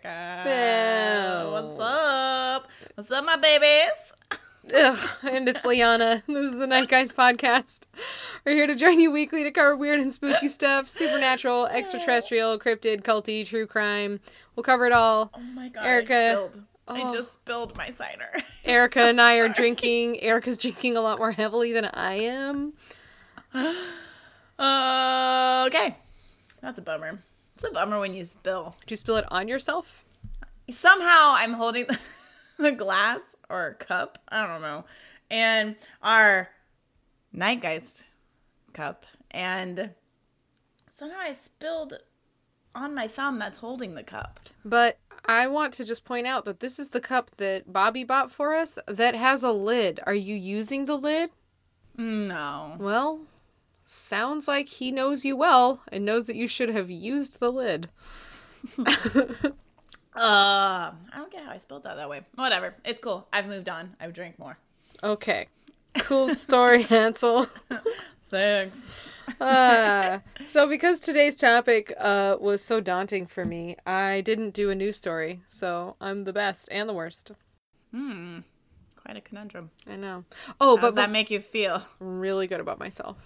Erica. Ew. What's up? What's up, my babies? Ugh, and it's Liana. This is the Night Guys podcast. We're here to join you weekly to cover weird and spooky stuff, supernatural, extraterrestrial, cryptid, culty, true crime. We'll cover it all. Oh my god, Erica. I spilled. I Oh. just spilled my cider. Erica and I are Sorry. drinking. Erica's drinking a lot more heavily than I am. Uh, okay. That's a bummer. It's a bummer when you spill. Did you spill it on yourself? Somehow I'm holding the, the glass or cup. I don't know. And our night guys cup. And somehow I spilled on my thumb that's holding the cup. But I want to just point out that this is the cup that Bobby bought for us that has a lid. Are you using the lid? No. Well, sounds like he knows you well and knows that you should have used the lid. Uh, I don't get how I spilled that that way. Whatever. It's cool. I've moved on. I drink more. Okay. Cool story, Hansel. Thanks. Uh, so because today's topic uh, was so daunting for me, I didn't do a news story. So I'm the best and the worst. Hmm. Quite a conundrum. I know. Oh, How but does that make you feel? really good about myself.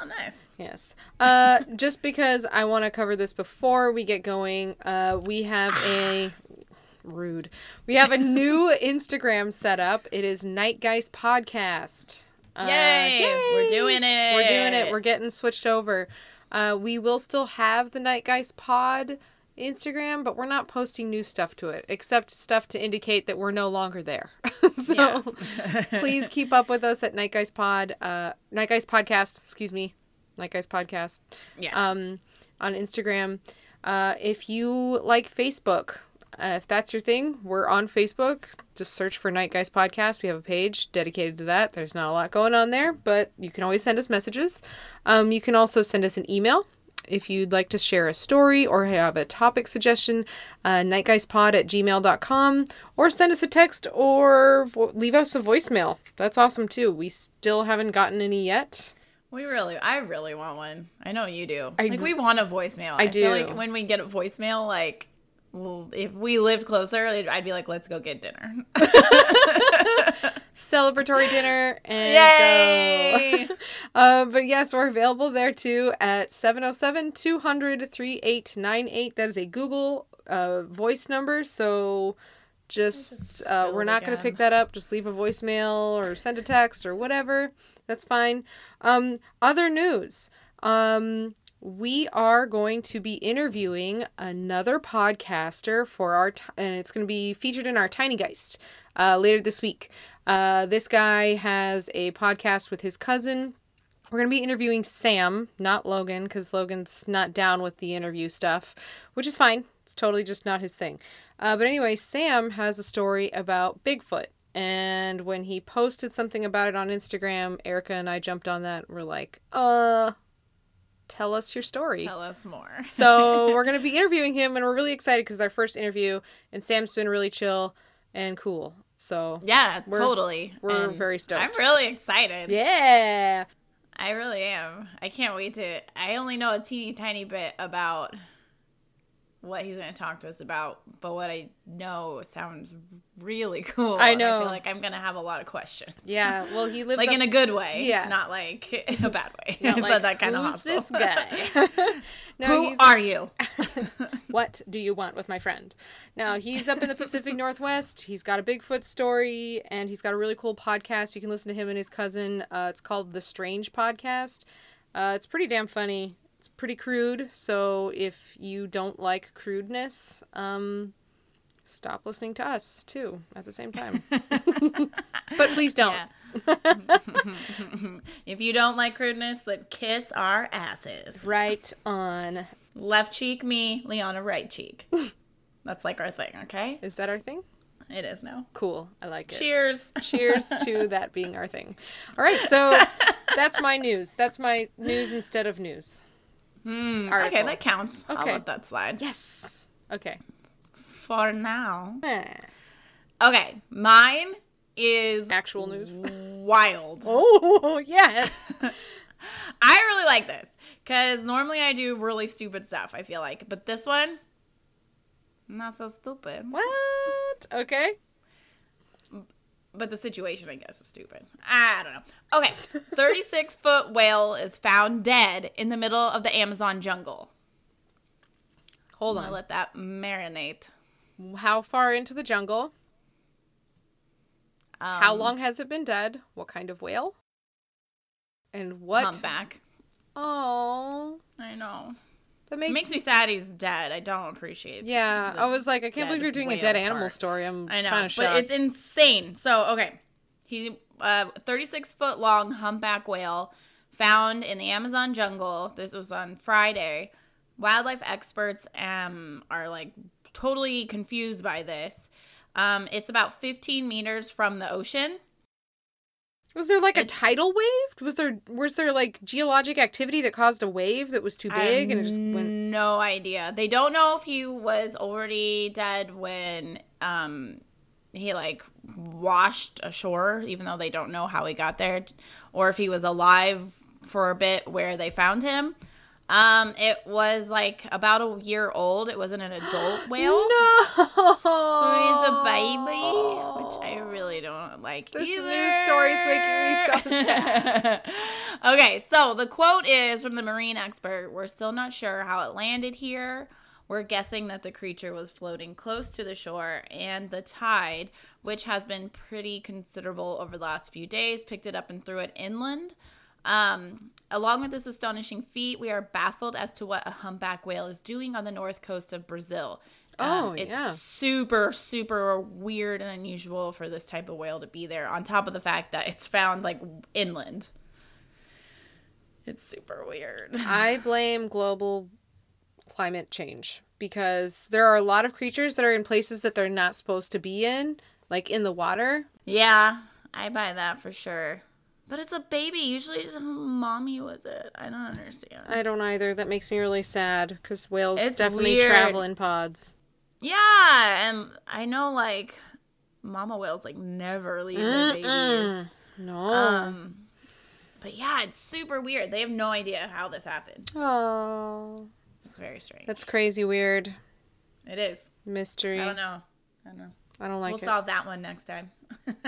Oh, nice. Yes. Uh, just because I want to cover this before we get going, uh, we have a rude. We have a new Instagram set up. It is Night Guys Podcast. Uh, Yay! We're doing it. We're doing it. We're getting switched over. Uh, we will still have the Night Guys Pod Instagram, but we're not posting new stuff to it, except stuff to indicate that we're no longer there. so please keep up with us at Night Guys Pod, uh, Night Guys Podcast, excuse me, Night Guys Podcast, yes. um, on Instagram. Uh, if you like Facebook, uh, if that's your thing, we're on Facebook. Just search for Night Guys Podcast. We have a page dedicated to that. There's not a lot going on there, but you can always send us messages. Um, you can also send us an email if you'd like to share a story or have a topic suggestion, uh, nightguyspod at gmail.com, or send us a text or vo- leave us a voicemail. That's awesome too. We still haven't gotten any yet. we really, I really want one. I know you do. I- like we want a voicemail. I feel do. like when we get a voicemail, like, well, if we lived closer, I'd be like, let's go get dinner. Celebratory dinner and Yay! go. Uh, but yes, we're available there too at 707 200 3898. That is a Google uh, voice number. So just, uh, we're not going to pick that up. Just leave a voicemail or send a text or whatever. That's fine. Um, other news. Um, we are going to be interviewing another podcaster for our, t- and it's going to be featured in our Tiny Geist uh, later this week. Uh, this guy has a podcast with his cousin. We're going to be interviewing Sam, not Logan, because Logan's not down with the interview stuff, which is fine. It's totally just not his thing. Uh, but anyway, Sam has a story about Bigfoot. And when he posted something about it on Instagram, Erica and I jumped on that. We're like, uh, tell us your story. Tell us more. So we're going to be interviewing him, and we're really excited because it's our first interview, and Sam's been really chill and cool. So yeah, We're- totally. we're And very stoked. I'm really excited. yeah. I really am. I can't wait to. I only know a teeny tiny bit about what he's going to talk to us about, but what I know sounds really cool. I and I know. feel like I'm going to have a lot of questions. Yeah, well, he lives like up- in a good way. Yeah. Not like in a bad way. not I like, said that kind of Who's hostile. this guy? no, Who are you? what do you want with my friend? Now he's up in the Pacific Northwest. He's got a Bigfoot story, and he's got a really cool podcast. You can listen to him and his cousin. Uh, it's called the Strange Podcast. Uh, it's pretty damn funny. Pretty crude. So if you don't like crudeness, um, stop listening to us too at the same time. but please don't. Yeah. if you don't like crudeness, then kiss our asses. Right on. Left cheek, me. Liana, right cheek. That's like our thing, okay? Is that our thing? It is now. Cool. I like it. Cheers. Cheers to that being our thing. All right, so that's my news. That's my news instead of news. Article. okay, that counts. I'll Okay. let that slide. Yes. Okay. For now. Eh. Okay, mine is Actual news. wild. Oh yes. I really like this because normally I do really stupid stuff, I feel like. But this one, Not so stupid. What? Okay. But the situation, I guess, is stupid. I don't know. Okay. 36 foot whale is found dead in the middle of the Amazon jungle. Hold I'm on. let that marinate. How far into the jungle? Um, How long has it been dead? What kind of whale? And what? Humpback. Oh, I know. That It makes, makes me sad he's dead. I don't appreciate Yeah, I was like, I can't believe you're doing a dead animal part. story. I'm I know, kind of shocked. but it's insane. So okay, he uh, 36 foot long humpback whale found in the Amazon jungle. This was on Friday. Wildlife experts um are like totally confused by this. Um, it's about 15 meters from the ocean. Was there like a tidal wave? Was there was there like geologic activity that caused a wave that was too big and it just went? no idea. They don't know if he was already dead when um he like washed ashore, even though they don't know how he got there, or if he was alive for a bit where they found him. Um, it was like about a year old. It wasn't an adult whale. No. So he's a baby, which I really don't like This either. news story's making me so sad. okay, so the quote is from the marine expert We're still not sure how it landed here. We're guessing that the creature was floating close to the shore, and the tide, which has been pretty considerable over the last few days, picked it up and threw it inland. Um, along with this astonishing feat, we are baffled as to what a humpback whale is doing on the north coast of Brazil. Um, Oh, it's yeah. super, super weird and unusual for this type of whale to be there, on top of the fact that it's found like inland. It's super weird. I blame global climate change because there are a lot of creatures that are in places that they're not supposed to be in, like in the water. Yeah, I buy that for sure. But it's a baby. Usually it's mommy with it. I don't understand. I don't either. That makes me really sad because whales It's definitely weird. travel in pods. yeah, and I know like mama whales like never leave their babies. No. Um, but yeah, it's super weird. They have no idea how this happened. oh, It's very strange. that's crazy weird It is. mystery. I don't know. I don't know. I don't like we'll it. solve that one next time.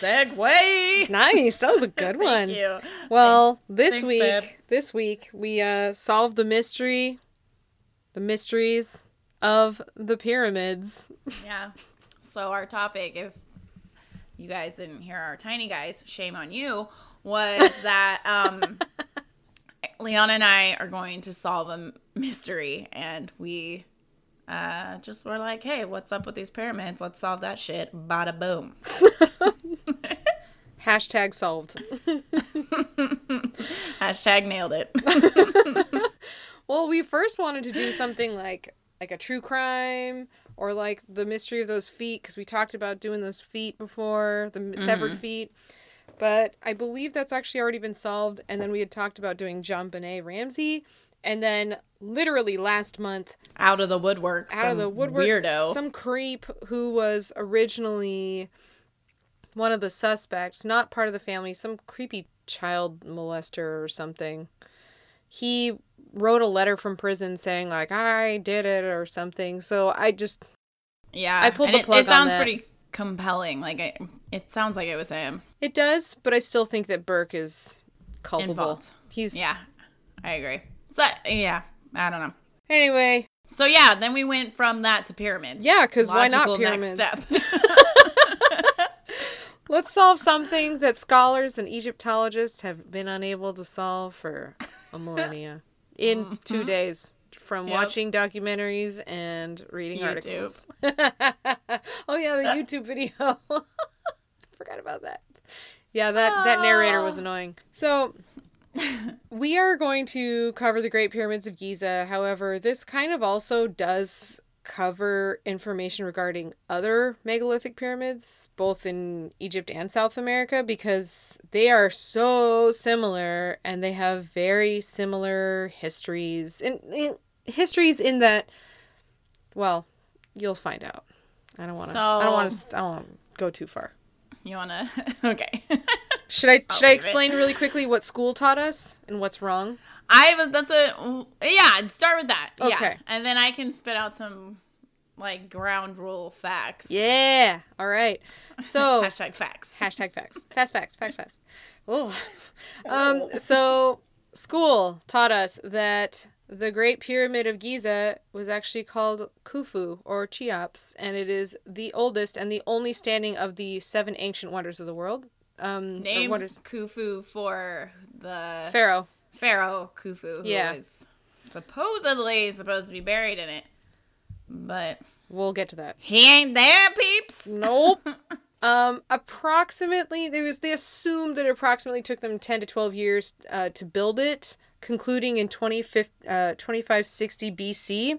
Segue. Nice. That was a good one. Thank you. Well, this Thanks, week, babe. this week we uh solved the mystery, the mysteries of the pyramids. Yeah. So our topic, if you guys didn't hear our tiny guys, shame on you, was that um Leon and I are going to solve a mystery and we uh just were like, hey, what's up with these pyramids? Let's solve that shit. Bada boom. Hashtag solved. Hashtag nailed it. Well, we first wanted to do something like like a true crime or like the mystery of those feet because we talked about doing those feet before the m severed feet. But I believe that's actually already been solved. And then we had talked about doing JonBenét Ramsey. And then literally last month, Out of the woodwork. out of the woodwork, Weirdo. some creep who was originally one of the suspects, not part of the family, some creepy child molester or something. He wrote a letter from prison saying like I did it or something. So I just yeah. I pulled and the plug It on sounds pretty compelling. Like it, it sounds like it was him it does, but I still think that Burke is culpable. involved. He's Yeah, I agree. So yeah, I don't know. anyway. So yeah, then we went from that to pyramids. Yeah, because why not pyramids? Next step. Let's solve something that scholars and Egyptologists have been unable to solve for a millennia in two days from Mm-hmm. Yep. watching documentaries and reading YouTube. articles. oh yeah, the YouTube video. Forgot about that. Yeah, that that narrator was annoying. So we are going to cover the Great Pyramids of Giza. However, this kind of also does cover information regarding other megalithic pyramids, both in Egypt and South America, because they are so similar and they have very similar histories. And in, histories in that, well, you'll find out. I don't want to. I don't want to. I don't want to go too far. You wanna? okay. Should I should I leave it. explain really quickly what school taught us and what's wrong? I was. That's a yeah. Start with that. Yeah, Okay. and then I can spit out some like ground rule facts. Yeah. All right. So Hashtag facts. hashtag facts. Fast facts. Fast facts. Oh. Um. So school taught us that the Great Pyramid of Giza was actually called Khufu or Cheops, and it is the oldest and the only standing of the seven ancient wonders of the world. Um, Named wonders. Khufu for the Pharaoh. pharaoh Khufu, who Yeah. is supposedly supposed to be buried in it, but We'll get to that. he ain't there, peeps. Nope. um, approximately, there was they assumed that it approximately took them ten to twelve years uh, to build it, concluding in 25, uh, 2560 BC.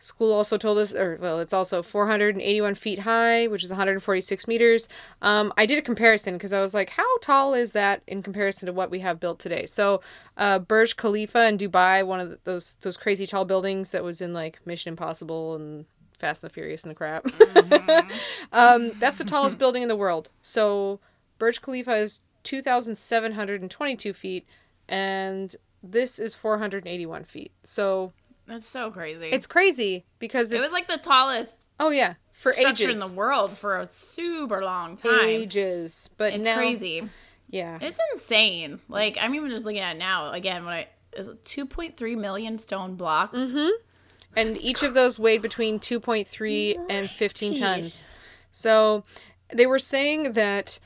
School also told us, or well, it's also 481 feet high, which is 146 meters. Um, I did a comparison because I was like, how tall is that in comparison to what we have built today? So, uh, Burj Khalifa in Dubai, one of those those crazy tall buildings that was in like Mission Impossible and Fast and the Furious and the crap. um, that's the tallest building in the world. So, Burj Khalifa is 2,722 feet, and this is 481 feet. So That's so crazy. it's crazy because it's it was like the tallest oh yeah for structure ages in the world for a super long time. ages but It's now crazy. yeah It's insane. Like I'm even just looking at it now. Again, when I is it 2.3 million stone blocks. Mm-hmm. and each of those weighed between 2.3 and 15 tons so they were saying that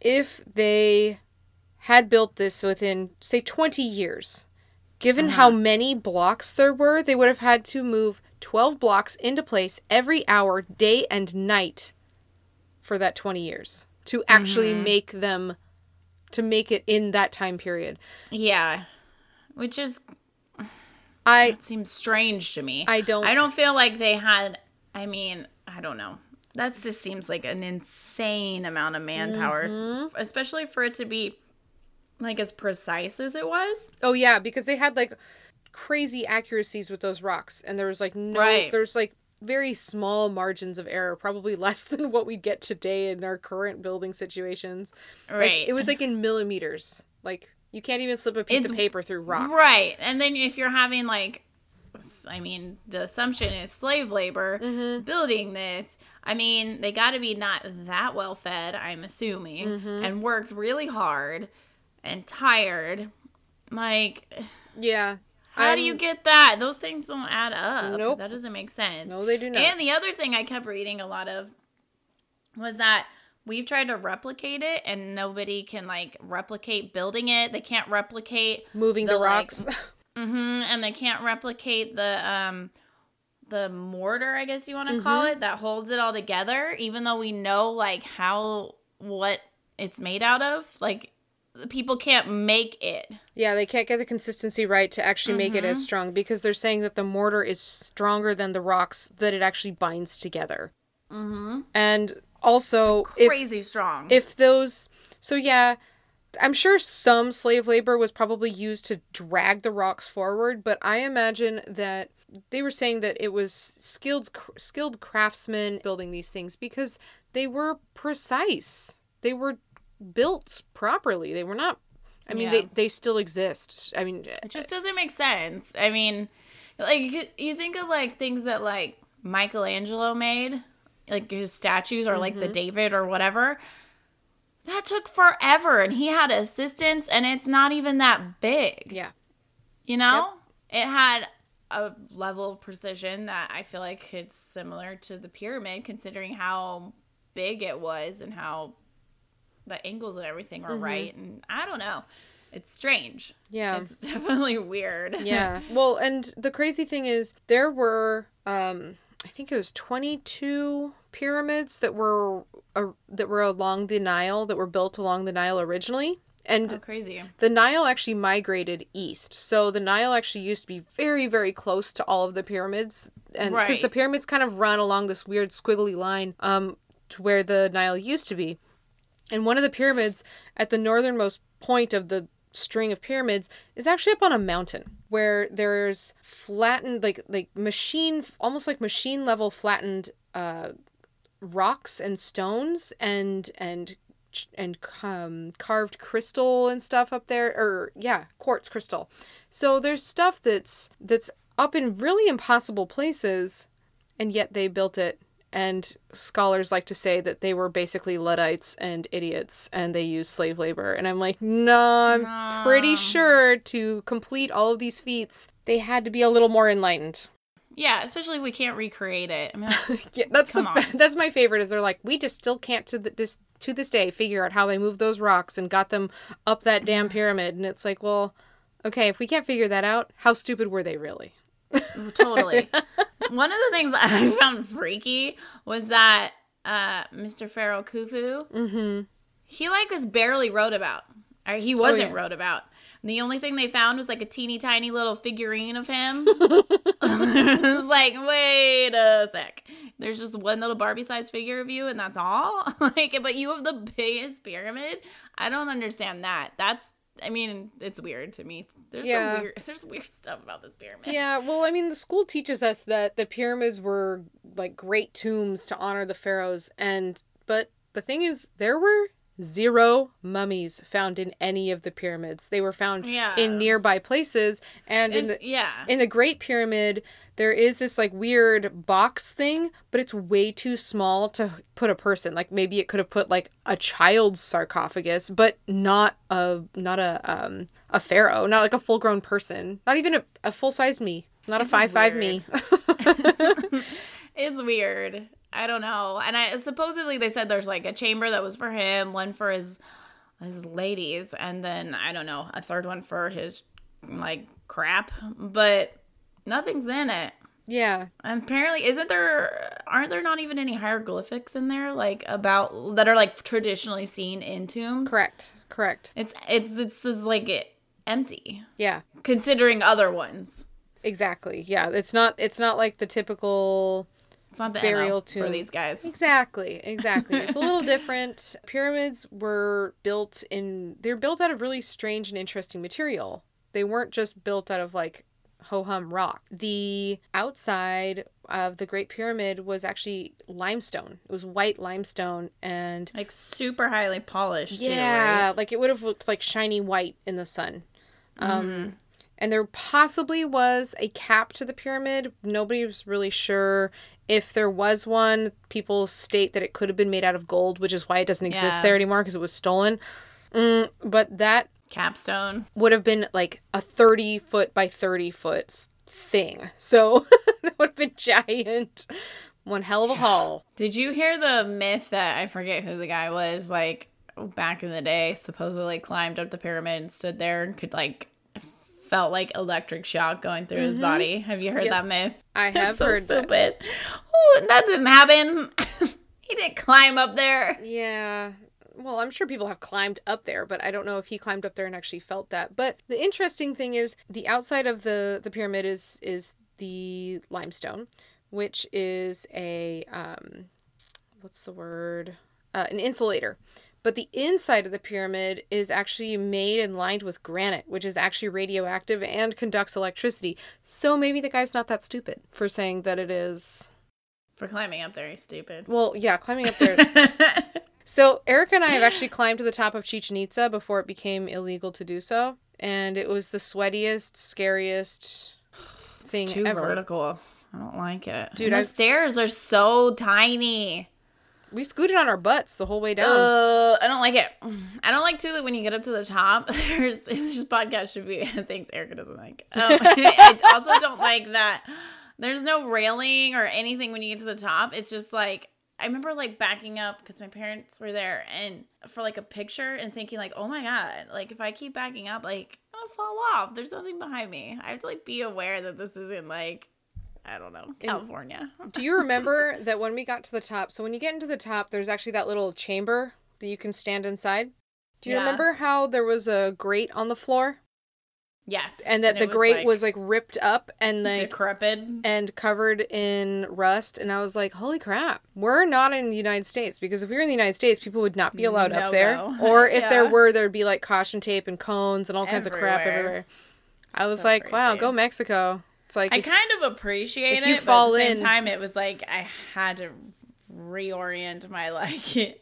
if they had built this within say 20 years given how many blocks there were they would have had to move 12 blocks into place every hour day and night for that 20 years to actually make them to make it in that time period Yeah, which is i it seems strange to me. I don't- I don't feel like they had. I mean, I don't know. That just seems like an insane amount of manpower, Mm-hmm. especially for it to be like as precise as it was. Oh yeah, because they had like crazy accuracies with those rocks, and there was like no, Right. there's like very small margins of error, probably less than what we get today in our current building situations. Like, Right. it was like in millimeters. Like you can't even slip a piece It's- of paper through rock. Right. And then if you're having like I mean, the assumption is slave labor Mm-hmm. building this. I mean, they got to be not that well fed, I'm assuming, Mm-hmm. and worked really hard and tired. Like, Yeah. how do you get that? Those things don't add up. Nope. That doesn't make sense. No, they do not. And the other thing I kept reading a lot of was that we've tried to replicate it and nobody can like replicate building it. They can't replicate Moving the, the, like, rocks. hmm and they can't replicate the um the mortar, I guess you want to call it, that holds it all together, even though we know like how what it's made out of. Like people can't make it. yeah, they can't get the consistency right to actually make it Mm-hmm. as strong because they're saying that the mortar is stronger than the rocks that it actually binds together. Mm-hmm. And also, if Crazy strong. if those so yeah i'm sure some slave labor was probably used to drag the rocks forward but i imagine that they were saying that it was skilled skilled craftsmen building these things because they were precise they were built properly they were not i mean Yeah. they they still exist i mean It just doesn't make sense. I mean, like you think of like things that like Michelangelo made, like his statues or like Mm-hmm. the David or whatever. That took forever and he had assistants and it's not even that big. yeah You know? It had a level of precision that I feel like it's similar to the pyramid considering how big it was and how the angles and everything were right and I don't know. It's strange. yeah It's definitely weird. yeah well and the crazy thing is there were um i think it was 22 pyramids that were uh, that were along the nile that were built along the nile originally and Oh, crazy. the nile actually migrated east so the nile actually used to be very very close to all of the pyramids and because Right. the pyramids kind of run along this weird squiggly line um to where the nile used to be and one of the pyramids at the northernmost point of the string of pyramids is actually up on a mountain where there's flattened like like machine almost like machine level flattened uh rocks and stones and and and um, carved crystal and stuff up there or yeah quartz crystal. So there's stuff that's that's up in really impossible places and yet they built it and scholars like to say that they were basically luddites and idiots and they used slave labor and i'm like no i'm pretty sure to complete all of these feats they had to be a little more enlightened Yeah, especially if we can't recreate it. I mean, that's, yeah, that's the on. that's my favorite. Is they're like we just still can't to the, this to this day figure out how they moved those rocks and got them up that damn pyramid. And it's like, well, okay, if we can't figure that out, how stupid were they really? Totally. One of the things I found freaky was that uh, Mr. Pharaoh Khufu, Mm-hmm. he like was barely wrote about. Or he wasn't yeah. wrote about. And the only thing they found was like a teeny tiny little figurine of him. it was like, wait a sec. There's just one little Barbie sized figure of you and that's all? like but you have the biggest pyramid? I don't understand that. That's I mean, it's weird to me. There's Yeah. some weird there's weird stuff about this pyramid. Yeah, well, I mean, the school teaches us that the pyramids were like great tombs to honor the pharaohs, and but the thing is, there were zero mummies found in any of the pyramids. They were found Yeah. in nearby places, and in And- the yeah. in the Great Pyramid, there is this like weird box thing, but it's way too small to put a person. Like maybe it could have put like a child's sarcophagus, but not a not a um a pharaoh, not like a full grown person, not even a, a full sized me, not It's a five-five me. it's weird. I don't know. And I supposedly they said there's like a chamber that was for him, one for his his ladies, and then I don't know, a third one for his like crap, but nothing's in it. yeah, And apparently isn't there aren't there not even any hieroglyphics in there like about that are like traditionally seen in tombs? correct, correct. It's it's it's just like it empty Yeah, considering other ones. exactly. Yeah, it's not it's not like the typical It's not the Burial tomb. for these guys. Exactly, exactly. It's a little different. Pyramids were built in they're built out of really strange and interesting material. They weren't just built out of like ho hum rock. The outside of the Great Pyramid was actually limestone. It was white limestone and Like super highly polished. yeah, right? like it would have looked like shiny white in the sun. Um, Mm-hmm. And there possibly was a cap to the pyramid. Nobody was really sure if there was one. People state that it could have been made out of gold, which is why it doesn't exist Yeah. there anymore because it was stolen. Mm, but that capstone. would have been like a 30 foot by 30 foot thing. So that would have been giant. One hell of a haul. Did you hear the myth that I forget who the guy was like back in the day supposedly climbed up the pyramid and stood there and could like felt like electric shock going through his body. Have you heard Yep. that myth? I have It's so heard that. stupid. Ooh, that didn't happen. he didn't climb up there. Yeah. Well, I'm sure people have climbed up there, but I don't know if he climbed up there and actually felt that. But the interesting thing is the outside of the the pyramid is is the limestone, which is a um what's the word? Uh, an insulator. But the inside of the pyramid is actually made and lined with granite, which is actually radioactive and conducts electricity. So maybe the guy's not that stupid for saying that it is. For climbing up there, he's stupid. Well, yeah, climbing up there So Erica and I have actually climbed to the top of Chichen Itza before it became illegal to do so, and it was the sweatiest, scariest thing Too ever. vertical. I don't like it. Dude, Dude, the I've- stairs are so tiny. We scooted on our butts the whole way down. Uh, I don't like it. I don't like too that when you get up to the top, there's this podcast should be things Erica doesn't like. Um, I also don't like that there's no railing or anything when you get to the top. It's just like I remember like backing up because my parents were there and for like a picture and thinking like, oh my god, like if I keep backing up, like I'm gonna fall off. There's nothing behind me. I have to like be aware that this isn't like I don't know California. Do you remember that when we got to the top? So when you get into the top, there's actually that little chamber that you can stand inside. Do you Yeah. remember how there was a grate on the floor Yes, and that it the grate like, was like ripped up and like decrepit. and covered in rust and I was like, "Holy crap. We're not in the United States because if we were in the United States, people would not be mm, allowed No up there. go. Or if there were, there'd be like caution tape and cones and all kinds of crap Everywhere. everywhere." I was So like, "Wow, go Mexico." It's like I if- kind of appreciate if it, you but fall at the same in- time, it was like I had to reorient my like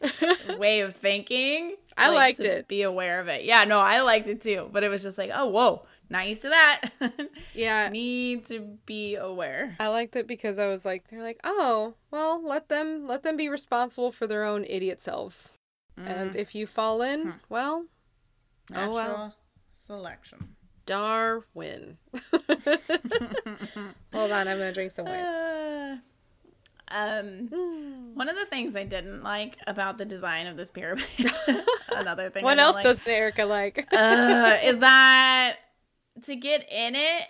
way of thinking. I like, liked to it. Be aware of it. Yeah, no, I liked it too. But it was just like, oh, whoa, not used to that. Yeah. Need to be aware. I liked it because I was like, they're like, oh, well, let them let them be responsible for their own idiot selves. And mm-hmm. if you fall in, hmm. oh, well, Natural oh, well. selection. Darwin. Hold on, I'm gonna drink some wine. Uh, um, one of the things I didn't like about the design of this pyramid, another thing. What else like, does Erica like? uh, is that to get in it,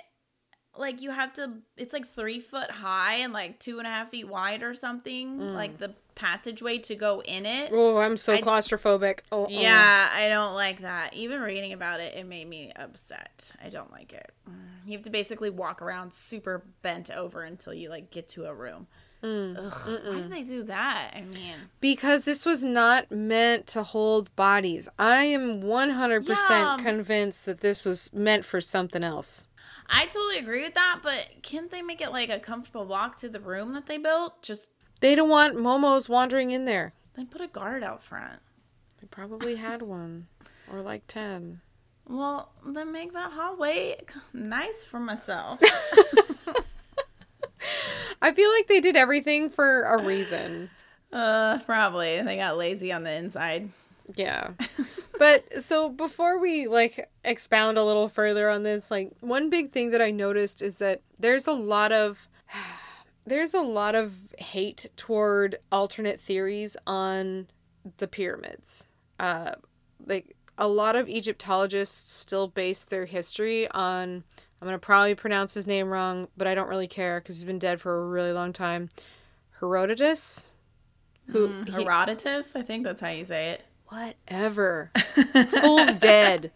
like you have to. It's like three foot high and like two and a half feet wide or something. Like the passageway to go in it. oh, I'm so I- claustrophobic. Oh, oh. Yeah, I don't like that. Even reading about it, it made me upset. I don't like it. You have to basically walk around super bent over until you like get to a room. Mm, Ugh, why do they do that? I mean, Because this was not meant to hold bodies. I am 100% Yeah. convinced that this was meant for something else. I totally agree with that, but can't they make it like a comfortable walk to the room that they built? Just They don't want Momos wandering in there. They put a guard out front. They probably had one. Or like 10. Well, then make that hallway nice for myself. I feel like they did everything for a reason. uh, probably they got lazy on the inside. Yeah. But so before we like expound a little further on this, like one big thing that I noticed is that there's a lot of there's a lot of hate toward alternate theories on the pyramids. Uh like a lot of Egyptologists still base their history on I'm going to probably pronounce his name wrong, but I don't really care cuz he's been dead for a really long time. Herodotus who he- Herodotus, I think that's how you say it. Whatever. Fool's dead.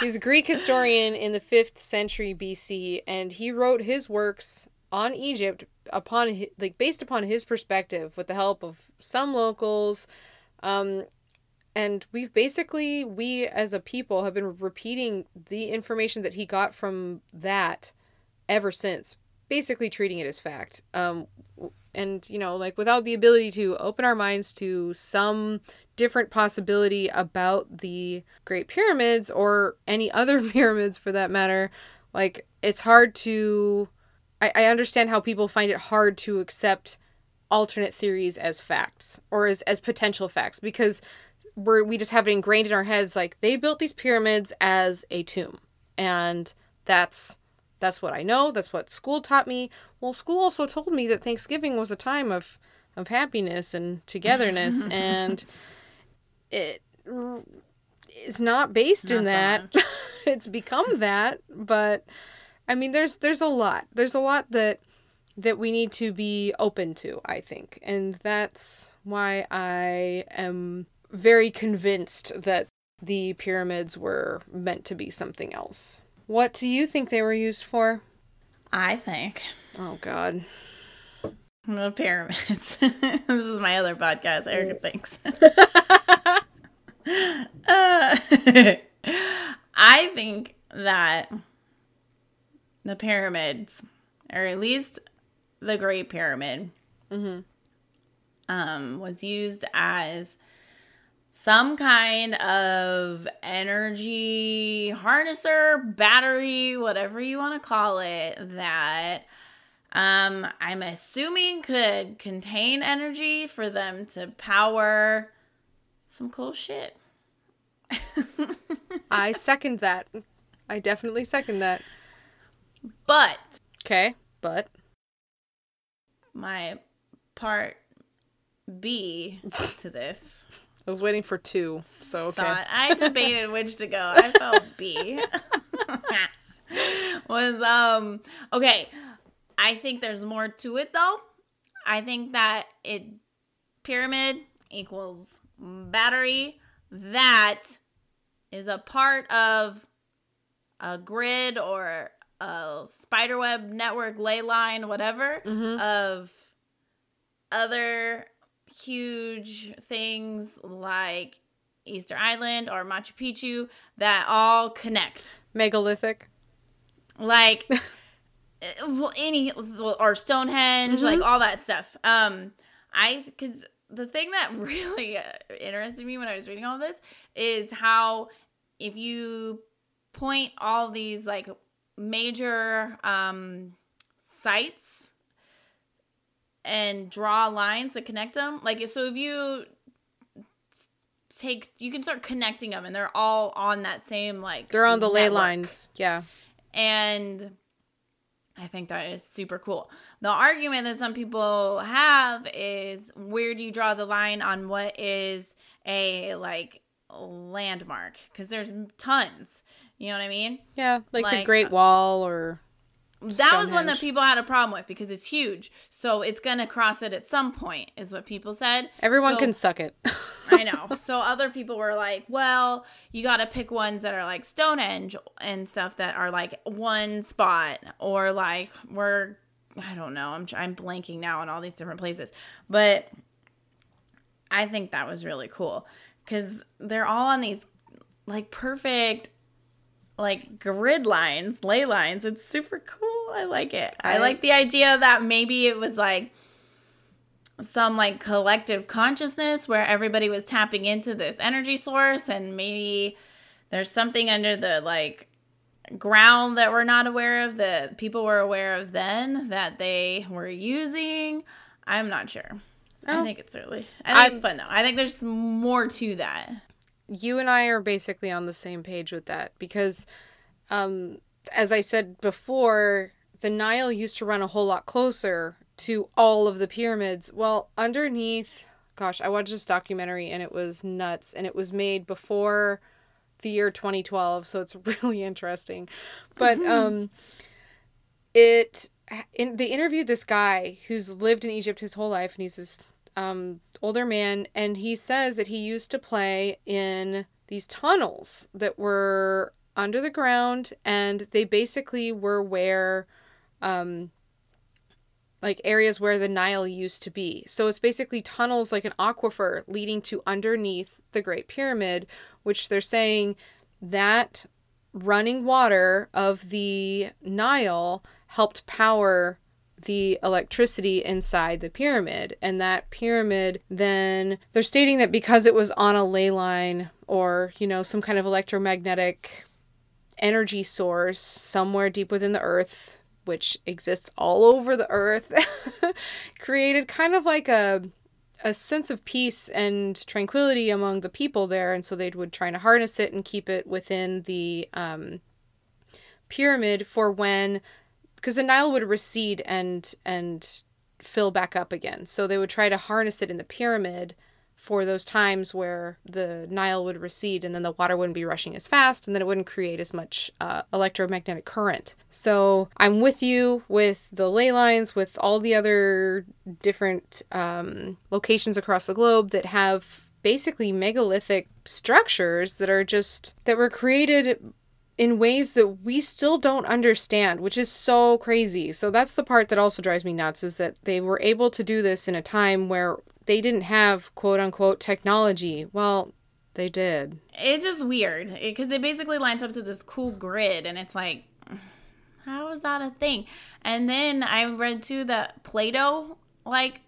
He's a Greek historian in the 5th century BC and he wrote his works on Egypt upon hi- like based upon his perspective with the help of some locals um and we've basically we as a people have been repeating the information that he got from that ever since basically treating it as fact. Um and you know like without the ability to open our minds to some different possibility about the great pyramids or any other pyramids for that matter like it's hard to I, I understand how people find it hard to accept alternate theories as facts or as, as potential facts because we're we just have it ingrained in our heads like they built these pyramids as a tomb and that's that's what I know. That's what school taught me. Well, school also told me that Thanksgiving was a time of of happiness and togetherness, and it is not based in Not that. so it's become that, but I mean, there's there's a lot. There's a lot that that we need to be open to. I think, and that's why I am very convinced that the pyramids were meant to be something else. What do you think they were used for? I think Oh God. the pyramids. this is my other podcast. Erica thinks. Uh, I think that the pyramids, or at least the Great Pyramid, um, was used as some kind of energy harnesser, battery, whatever you want to call it, that um, I'm assuming could contain energy for them to power some cool shit. I second that. I definitely second that. But Okay, but my part B to this I was waiting for two, so okay. thought I debated which to go. I felt B was um okay. I think there's more to it though. I think that it pyramid equals battery that is a part of a grid or a spiderweb network ley line whatever of other huge things like Easter Island or Machu Picchu that all connect Megalithic. like uh, well, any or Stonehenge, like all that stuff. Um, I because the thing that really uh, interested me when I was reading all this is how if you point all these like major um sites and draw lines to connect them like so if you take you can start connecting them and they're all on that same like They're on the ley lines. Yeah. and I think that is super cool. The argument that some people have is where do you draw the line on what is a like landmark? Because there's tons. You know what I mean? Yeah, like, the Great uh, Wall or That was one that people had a problem with because it's huge. So it's gonna cross it at some point, is what people said. everyone So- can suck it. I know. So other people were like, well, you got to pick ones that are like Stonehenge and stuff that are like one spot or like we're I don't know. I'm I'm blanking now on all these different places. But I think that was really cool cuz they're all on these like perfect like grid lines, ley lines. It's super cool. I like it. I, I- like the idea that maybe it was like some like collective consciousness where everybody was tapping into this energy source and maybe there's something under the like ground that we're not aware of that people were aware of then that they were using i'm not sure i Oh. think it's really i think I'm- it's fun though i think there's more to that you and I are basically on the same page with that because, um, as I said before, the Nile used to run a whole lot closer to all of the pyramids. Well, underneath, gosh, I watched this documentary and it was nuts, and it was made before the year 2012, so it's really interesting. But um, it in, they interviewed this guy who's lived in Egypt his whole life, and he's this um, older man, and he says that he used to play in these tunnels that were under the ground, and they basically were where, um, like areas where the Nile used to be. So it's basically tunnels like an aquifer leading to underneath the Great Pyramid, which they're saying that running water of the Nile helped power the electricity inside the pyramid. And that pyramid then, they're stating that because it was on a ley line or, you know, some kind of electromagnetic energy source somewhere deep within the earth, which exists all over the earth, created kind of like a a sense of peace and tranquility among the people there, and so they would try to harness it and keep it within the um, pyramid for when, because the Nile would recede and and fill back up again. So they would try to harness it in the pyramid for those times where the Nile would recede and then the water wouldn't be rushing as fast and then it wouldn't create as much uh, electromagnetic current. So I'm with you with the ley lines, with all the other different um, locations across the globe that have basically megalithic structures that are just that were created in ways that we still don't understand, which is so crazy. So that's the part that also drives me nuts is that they were able to do this in a time where they didn't have quote unquote technology. Well, they did. it's just weird eh, because it basically lines up to this cool grid and it's like how is that a thing and then i read too that plato like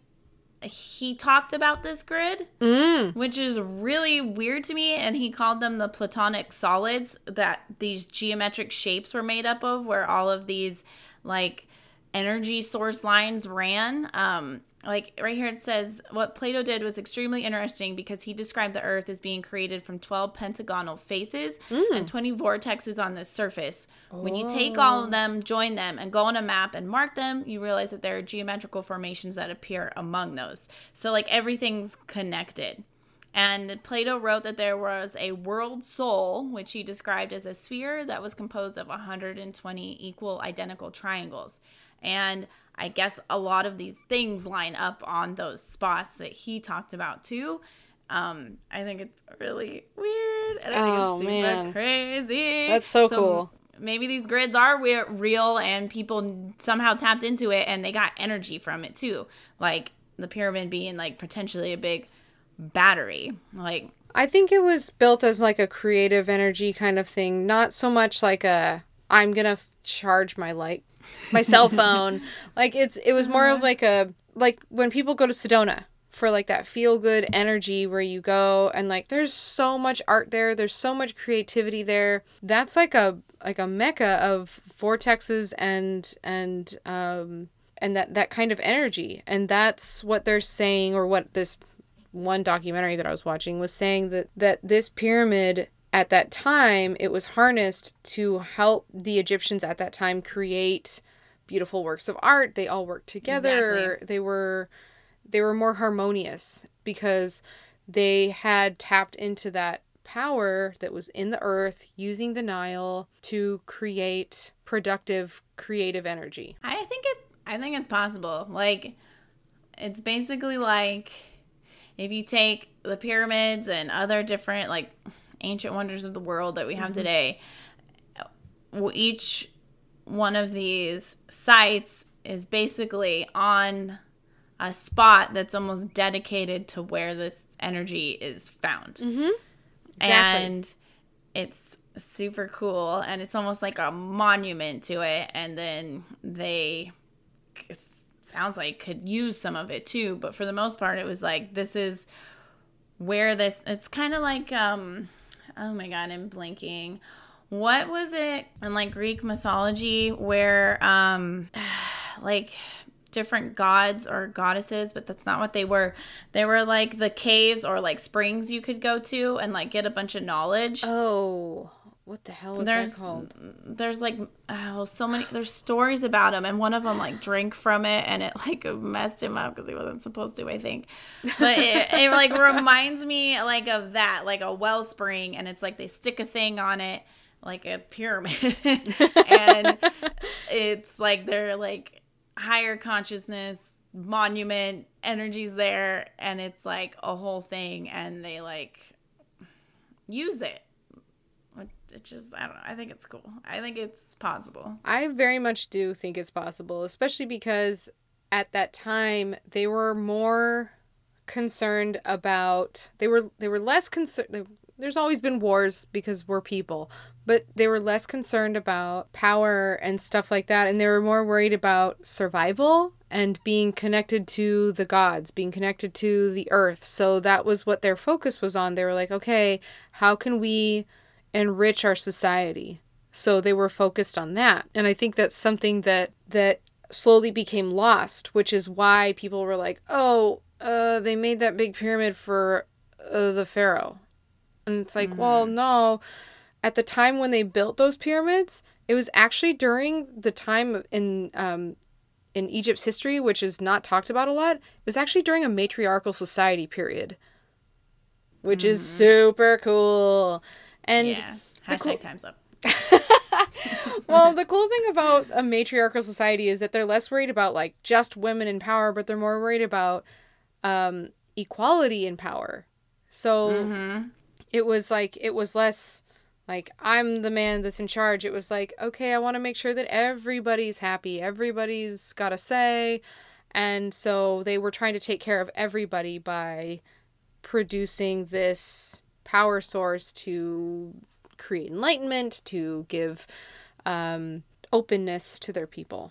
he talked about this grid Mm. which is really weird to me and he called them the platonic solids that these geometric shapes were made up of where all of these like energy source lines ran um like right here it says what plato did was extremely interesting because he described the earth as being created from 12 pentagonal faces mm. and 20 vortexes on the surface. When you take all of oh. them join them and go on a map and mark them you realize that there are geometrical formations that appear among those. So like everything's connected. And Plato wrote that there was a world soul, which he described as a sphere that was composed of 120 equal identical triangles. And I guess a lot of these things line up on those spots that he talked about too. Um, I think it's really weird. And I think Oh, it's super man. crazy. That's so cool. Maybe these grids are real and people somehow tapped into it and they got energy from it too. Like the pyramid being like potentially a big battery. Like I think it was built as like a creative energy kind of thing, not so much like a I'm going to f- charge my light my cell phone. like it's it was more of like a like when people go to Sedona for like that feel good energy where you go and like there's so much art there, there's so much creativity there. That's like a like a mecca of vortexes and and um and that that kind of energy. And that's what they're saying or what this one documentary that I was watching was saying that that this pyramid at that time it was harnessed to help the Egyptians at that time create beautiful works of art. They all worked together. Exactly. They were they were more harmonious because they had tapped into that power that was in the earth using the Nile to create productive creative energy. I think it I think it's possible. Like it's basically like if you take the pyramids and other different like ancient wonders of the world that we have mm-hmm. today, each one of these sites is basically on a spot that's almost dedicated to where this energy is found. Mm-hmm. Exactly. And it's super cool and it's almost like a monument to it and then they sounds like could use some of it too but for the most part it was like this is where this it's kind of like um oh my god i'm blinking what was it in like greek mythology where um like different gods or goddesses but that's not what they were. They were like the caves or like springs you could go to and like get a bunch of knowledge. Oh what the hell is there's, that called? There's like oh so many there's stories about him and one of them like drank from it and it like messed him up because he wasn't supposed to I think. But it, it like reminds me like of that like a wellspring and it's like they stick a thing on it like a pyramid and it's like they're like higher consciousness monument energies there and it's like a whole thing and they like use it it just I don't know. I think it's cool. I think it's possible. I very much do think it's possible, especially because at that time they were more concerned about they were they were less concerned there's always been wars because we're people but they were less concerned about power and stuff like that and they were more worried about survival and being connected to the gods being connected to the earth so that was what their focus was on they were like okay how can we enrich our society. So they were focused on that. And I think that's something that that slowly became lost, which is why people were like, "Oh, uh, they made that big pyramid for uh, the pharaoh." And it's like, mm-hmm. "Well, no. At the time when they built those pyramids, it was actually during the time in um, in Egypt's history, which is not talked about a lot. It was actually during a matriarchal society period, which mm-hmm. is super cool. And yeah. Hashtag cool- time's up. well, the cool thing about a matriarchal society is that they're less worried about like just women in power, but they're more worried about um, equality in power. So mm-hmm. it was like it was less like I'm the man that's in charge. It was like, okay, I want to make sure that everybody's happy, everybody's got a say. And so they were trying to take care of everybody by producing this power source to create enlightenment, to give um, openness to their people.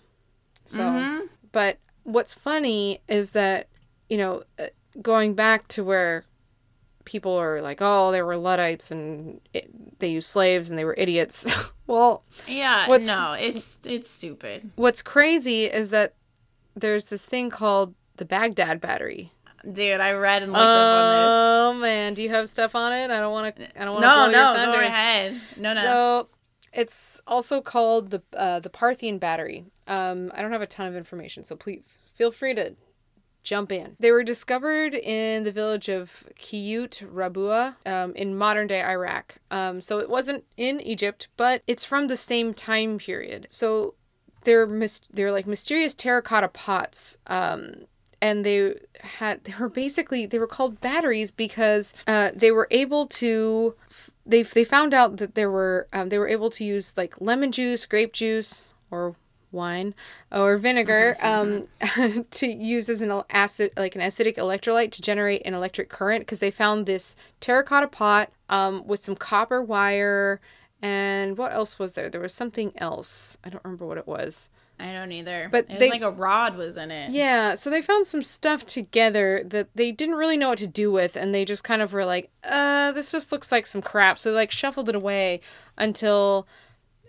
So, mm-hmm. but what's funny is that, you know, uh, going back to where people are like, oh, they were Luddites and it, they used slaves and they were idiots. well, yeah, no, it's it's stupid. What's crazy is that there's this thing called the Baghdad Battery, Dude, I read and looked oh, up on this. Oh man, do you have stuff on it? I don't want to. I don't want to. No, no, your thunder. go ahead. No, no. So it's also called the uh, the Parthian battery. Um, I don't have a ton of information, so please feel free to jump in. They were discovered in the village of Khujut Rabu um, in modern day Iraq. Um, so it wasn't in Egypt, but it's from the same time period. So they're mis- they're like mysterious terracotta pots. Um, and they had they were basically they were called batteries because uh, they were able to they they found out that there were um, they were able to use like lemon juice, grape juice, or wine or vinegar um, to use as an acid like an acidic electrolyte to generate an electric current because they found this terracotta pot um, with some copper wire and what else was there? There was something else. I don't remember what it was I don't either. But it they- was like a rod was in it. Yeah, so they found some stuff together that they didn't really know what to do with, and they just kind of were like, uh, this just looks like some crap. So they like shuffled it away until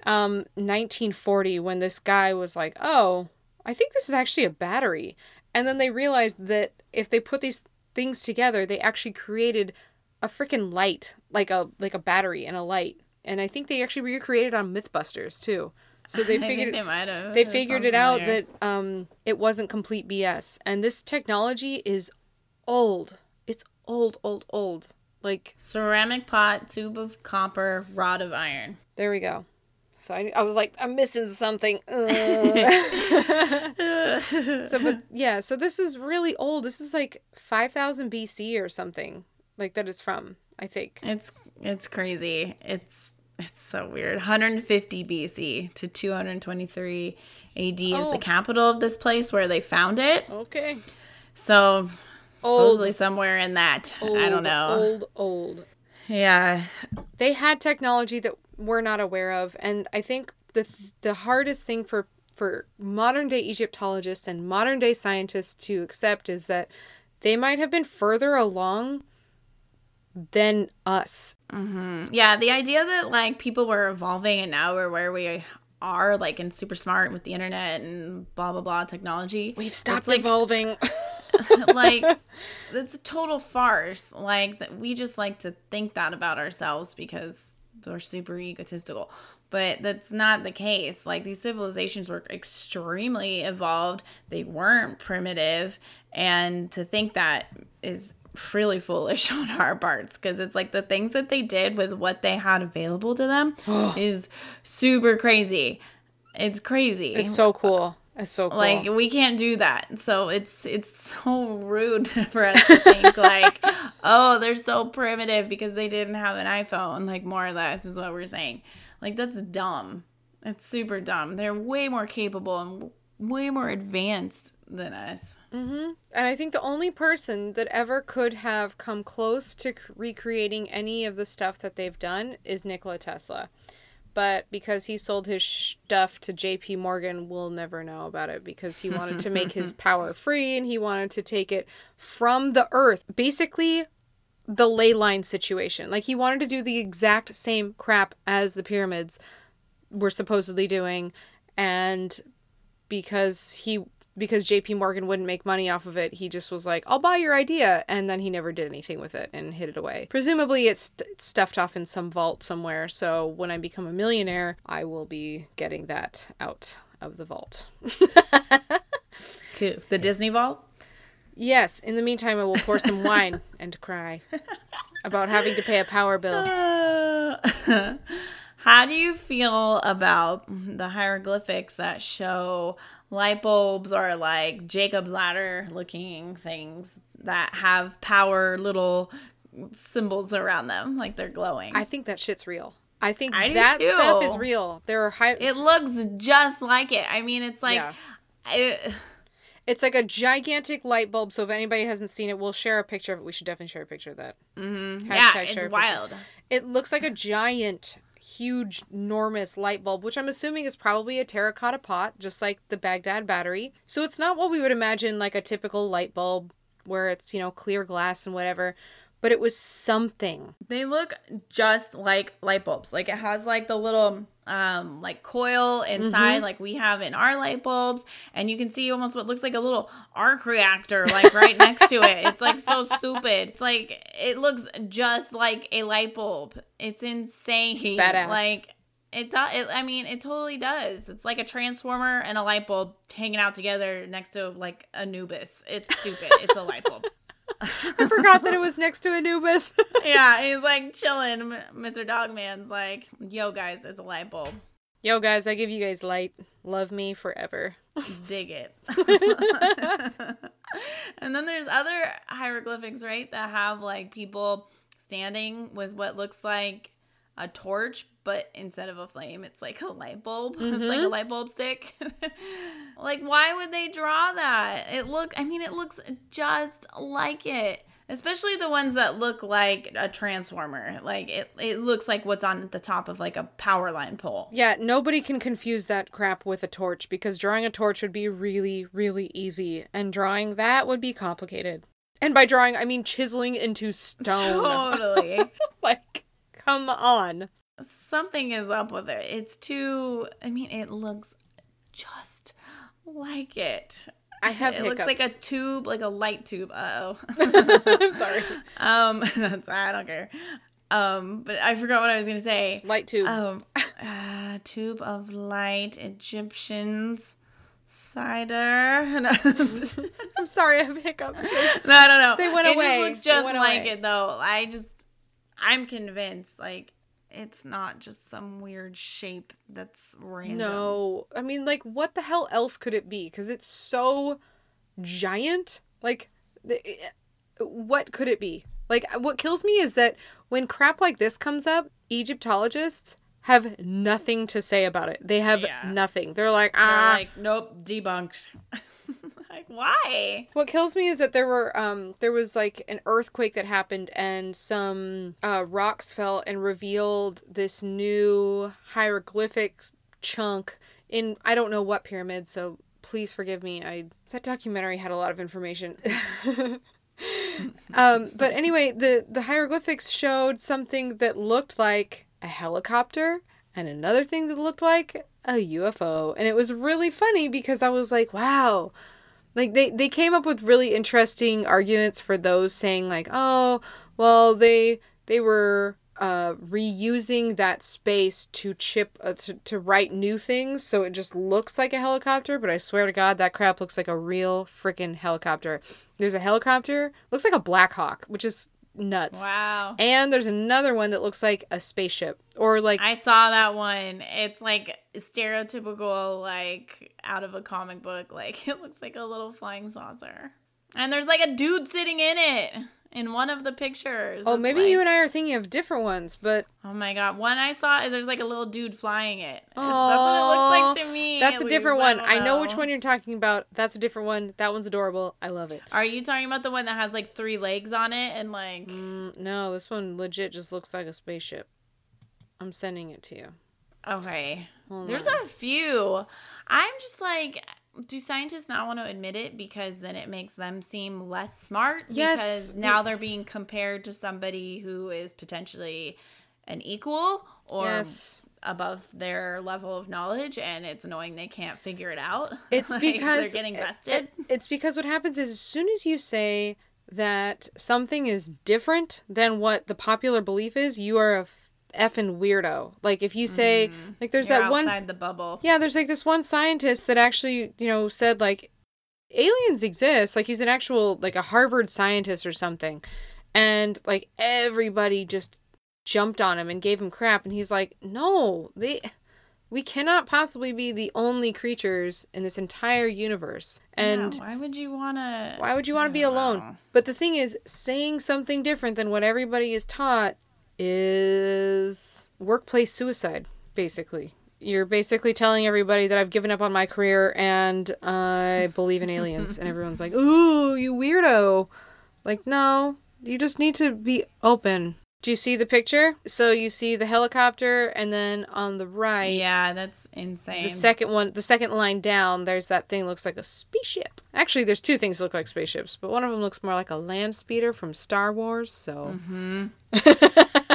um 1940 when this guy was like, oh, I think this is actually a battery. And then they realized that if they put these things together, they actually created a freaking light, like a like a battery and a light. And I think they actually recreated on Mythbusters too. So they figured they they figured it out that um it wasn't complete BS. And this technology is old. It's old, old, old. Like ceramic pot, tube of copper, rod of iron. there we go. So I, I was like, I'm missing something. So, but yeah, so this is really old. This is like 5000 BC or something, like that it's from, I think. It's it's crazy. It's it's so weird. 150 BC to 223 AD is Oh. the capital of this place where they found it. Okay. So Old. supposedly somewhere in that. Old, I don't know. Old, old. Yeah. They had technology that we're not aware of, and I think the the hardest thing for for modern day Egyptologists and modern day scientists to accept is that they might have been further along than us. Mm-hmm. Yeah, the idea that like people were evolving and now we're where we are like and super smart with the internet and blah blah blah technology. We've stopped like evolving. like it's a total farce like that we just like to think that about ourselves because we're super egotistical but that's not the case like these civilizations were extremely evolved they weren't primitive and to think that is really foolish on our parts because it's like the things that they did with what they had available to them oh. is super crazy. It's crazy. It's so cool. It's so cool. like we can't do that. So it's it's so rude for us to think like oh they're so primitive because they didn't have an iphone like more or less is what we're saying. Like that's dumb. It's super dumb. They're way more capable and way more advanced than us Mm-hmm. And I think the only person that ever could have come close to recreating any of the stuff that they've done is Nikola Tesla. But because he sold his stuff to JP Morgan, we'll never know about it because he wanted to make his power free and he wanted to take it from the earth. Basically, the ley line situation. Like he wanted to do the exact same crap as the pyramids were supposedly doing and because he because JP Morgan wouldn't make money off of it, he just was like, "I'll buy your idea," and then he never did anything with it and hid it away. Presumably, it's st- stuffed off in some vault somewhere. So when I become a millionaire, I will be getting that out of the vault. cool the disney vault yes. In the meantime, I will pour some wine and cry about having to pay a power bill. How do you feel about the hieroglyphics that show light bulbs are like Jacob's ladder looking things that have power little symbols around them, like they're glowing? I think that shit's real. I think I that stuff is real. There are high. it looks just like it. I mean, it's like. Yeah. I- It's like a gigantic light bulb. So if anybody hasn't seen it, we'll share a picture of it. We should definitely share a picture of that. Mm-hmm. yeah, Hashtag share a it's wild. It looks like a giant, huge, enormous light bulb, which I'm assuming is probably a terracotta pot, just like the Baghdad battery. So it's not what we would imagine like a typical light bulb where it's, you know, clear glass and whatever, but it was something. They look just like light bulbs. Like it has like the little um like coil inside like we have in our light bulbs and you can see almost what looks like a little arc reactor like right next to it. It's like so stupid. It's like it looks just like a light bulb. It's insane. It's badass. Like it does. It, I mean, it totally does. It's like a transformer and a light bulb hanging out together next to like Anubis. It's stupid. it's a light bulb. I forgot that it was next to Anubis. yeah, he's like chilling. M- Mr. Dogman's like, "Yo, guys, it's a light bulb. Yo, guys, I give you guys light. Love me forever. Dig it." and then there's other hieroglyphics, right, that have like people standing with what looks like a torch, but instead of a flame, it's like a light bulb. It's like a mm-hmm. light bulb stick. like, why would they draw that? It look. I mean, it looks just like it. especially the ones that look like a transformer. Like it, it looks like what's on the top of like a power line pole. Yeah, nobody can confuse that crap with a torch because drawing a torch would be really, really easy, and drawing that would be complicated. And by drawing, I mean chiseling into stone. Totally. like, come on. Something is up with it. It's too. I mean, it looks just like it. I have it hiccups. looks like a tube, like a light tube. Uh oh. I'm sorry. um, that's I don't care. Um, but I forgot what I was gonna say. Light tube. Um, uh, tube of light Egyptians cider. No, I'm sorry, I have hiccups. no, no. no. They went it away. Just looks just like away. it though. I just, I'm convinced. Like, it's not just some weird shape that's random. No, I mean, like, what the hell else could it be? Because it's so giant. Like, the- what could it be? Like, what kills me is that when crap like this comes up, Egyptologists have nothing to say about it. They have Yeah. nothing. They're like, They're ah. like, nope, debunked. like, why? What kills me is that there were um there was like an earthquake that happened and some uh rocks fell and revealed this new hieroglyphic chunk in I don't know what pyramid, so please forgive me. I that documentary had a lot of information. um but anyway, the the hieroglyphics showed something that looked like a helicopter and another thing that looked like a UFO. And it was really funny because I was like, wow, like they they came up with really interesting arguments for those saying like oh well they they were uh reusing that space to chip uh, to, to write new things so it just looks like a helicopter but i swear to god that crap looks like a real freaking helicopter. There's a helicopter looks like a black hawk which is nuts Wow. and there's another one that looks like a spaceship or like I saw that one. It's like stereotypical, like out of a comic book. Like it looks like a little flying saucer, and there's like a dude sitting in it in one of the pictures. oh maybe like- you and i are thinking of different ones but Oh my god! One I saw, there's like a little dude flying it. That's what it looks like to me. That's at a different least. one. don't I know which one you're talking about. That's a different one. That one's adorable. I love it. Are you talking about the one that has like three legs on it and like? Mm, no, this one legit just looks like a spaceship. I'm sending it to you. Okay, Hold there's on. a few. I'm just like, do scientists not want to admit it because then it makes them seem less smart? Yes, Because now they're being compared to somebody who is potentially an equal or Yes. above their level of knowledge, and it's annoying they can't figure it out. It's Like, because they're getting it- It's because what happens is as soon as you say that something is different than what the popular belief is, you are a effing weirdo. Like if you say mm-hmm. like there's You're that one the bubble. Yeah, there's like this one scientist that actually, you know, said like aliens exist. Like he's an actual like a Harvard scientist or something. And like everybody just jumped on him and gave him crap and he's like, "No, they we cannot possibly be the only creatures in this entire universe." And Yeah, why would you want to? why would you want to be alone? But the thing is, saying something different than what everybody is taught is workplace suicide, basically. You're basically telling everybody that I've given up on my career and I believe in aliens. and everyone's like, ooh, you weirdo. Like, no, you just need to be open. Do you see the picture? So you see the helicopter, and then on the right, Yeah, that's insane. the second one, the second line down, there's that thing looks like a spaceship. Actually, there's two things that look like spaceships, but one of them looks more like a land speeder from Star Wars. So, Mm-hmm.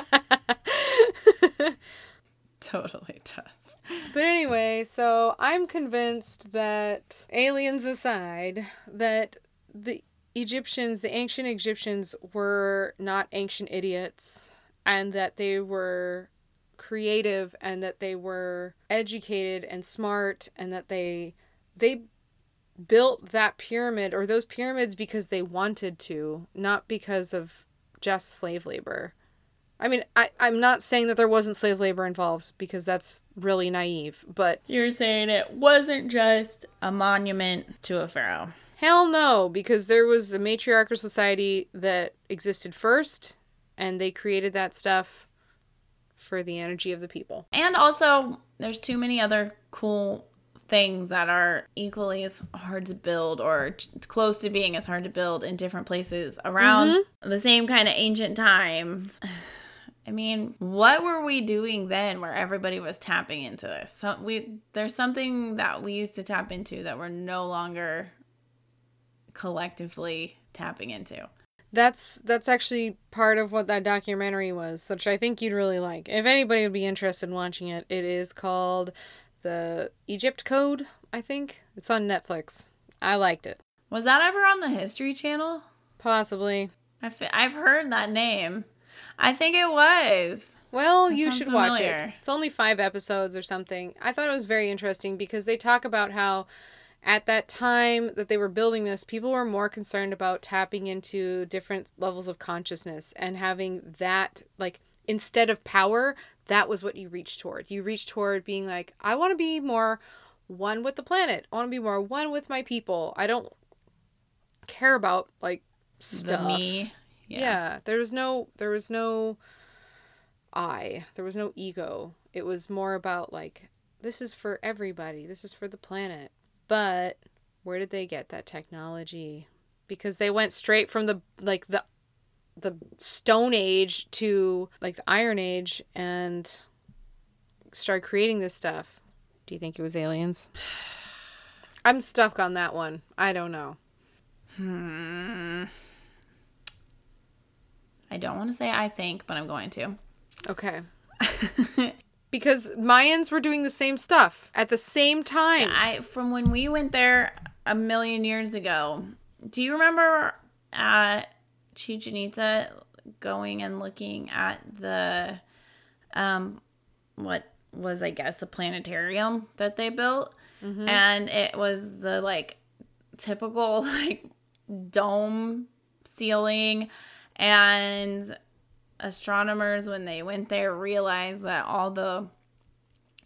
totally does. but anyway, so I'm convinced that aliens aside, that the Egyptians, the ancient Egyptians, were not ancient idiots, and that they were creative and that they were educated and smart and that they they built that pyramid or those pyramids because they wanted to, not because of just slave labor. I mean, I, I'm not saying that there wasn't slave labor involved because that's really naive, but You're saying it wasn't just a monument to a pharaoh. hell no, because there was a matriarchal society that existed first and they created that stuff for the energy of the people. And also, there's too many other cool things that are equally as hard to build or close to being as hard to build in different places around mm-hmm. the same kind of ancient times. I mean, what were we doing then where everybody was tapping into this? So we there's something that we used to tap into that we're no longer collectively tapping into. That's that's actually part of what that documentary was, which I think you'd really like. If anybody would be interested in watching it, it is called the Egypt Code, I think. It's on Netflix. I liked it. Was that ever on the History Channel? Possibly. I I've heard that name. I think it was. Well, That you should watch it. It's only five episodes or something. I thought it was very interesting because they talk about how at that time that they were building this, people were more concerned about tapping into different levels of consciousness and having that, like, instead of power, that was what you reached toward. You reached toward being like, I want to be more one with the planet. I want to be more one with my people. I don't care about, like, stuff. The me. Yeah. there was no there was no I. There was no ego. It was more about like this is for everybody. This is for the planet. But where did they get that technology? Because they went straight from the like the the stone age to like the iron age and started creating this stuff. Do you think it was aliens? I'm stuck on that one. I don't know. Hmm. I don't want to say I think, but I'm going to. Okay. because Mayans were doing the same stuff at the same time. I from when we went there a million years ago. Do you remember at Chichen Itza going and looking at the um what was I guess a planetarium that they built and it was the like typical like dome ceiling and astronomers when they went there realized that all the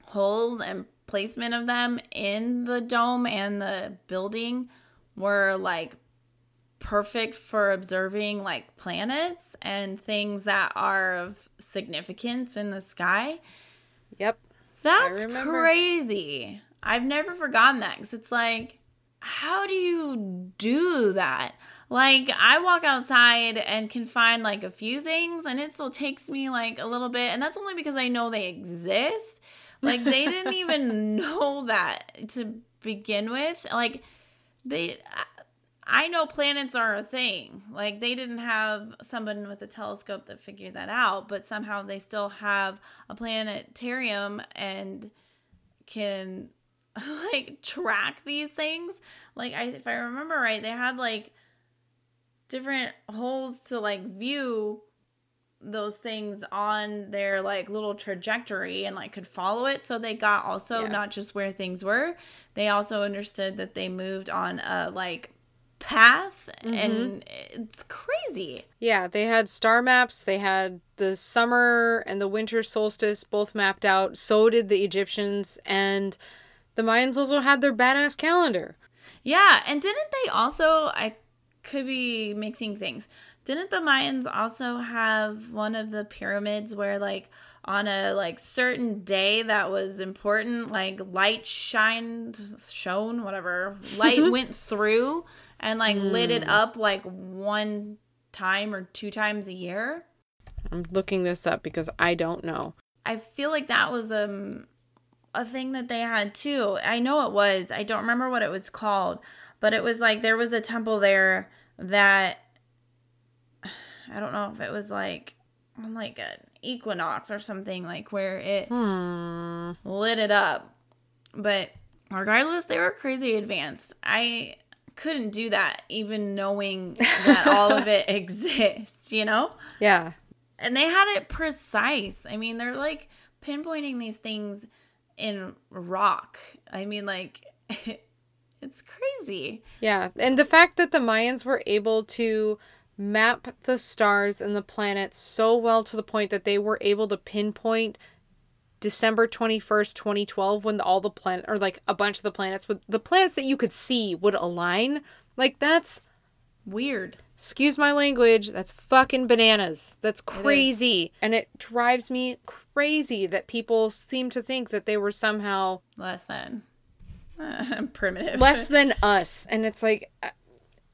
holes and placement of them in the dome and the building were like perfect for observing like planets and things that are of significance in the sky. Yep. That's remember. crazy. I've never forgotten that because it's like, how do you do that? Like, I walk outside and can find like a few things, and it still takes me like a little bit, and that's only because I know they exist. Like, they didn't even know that to begin with. Like, they. I know planets are a thing. Like they didn't have someone with a telescope that figured that out, but somehow they still have a planetarium and can like track these things. Like I if I remember right, they had like different holes to like view those things on their like little trajectory and like could follow it so they got also Yeah. not just where things were they also understood that they moved on a like path mm-hmm. and it's crazy Yeah, they had star maps. They had the summer and the winter solstice both mapped out. So did the Egyptians. And the Mayans also had their badass calendar. Yeah, and didn't they also I could be mixing things. Didn't the Mayans also have one of the pyramids where like on a like certain day that was important, like light shined shone, whatever. Light went through and like lit it up like one time or two times a year. I'm looking this up because I don't know. I feel like that was um a thing that they had too. I know it was. I don't remember what it was called, but it was like there was a temple there that I don't know if it was like on like an equinox or something like where it Hmm. lit it up. But regardless, they were crazy advanced. I couldn't do that even knowing that all of it exists, you know? Yeah. and they had it precise. I mean, they're like pinpointing these things in rock. I mean, like it's crazy. Yeah. And the fact that the Mayans were able to map the stars and the planets so well to the point that they were able to pinpoint December 21st, 2012 when all the planet or like a bunch of the planets would the planets that you could see would align. Like that's Weird. excuse my language, that's fucking bananas. That's crazy. and it drives me crazy that people seem to think that they were somehow Less than. Uh, primitive. less than us and it's like uh,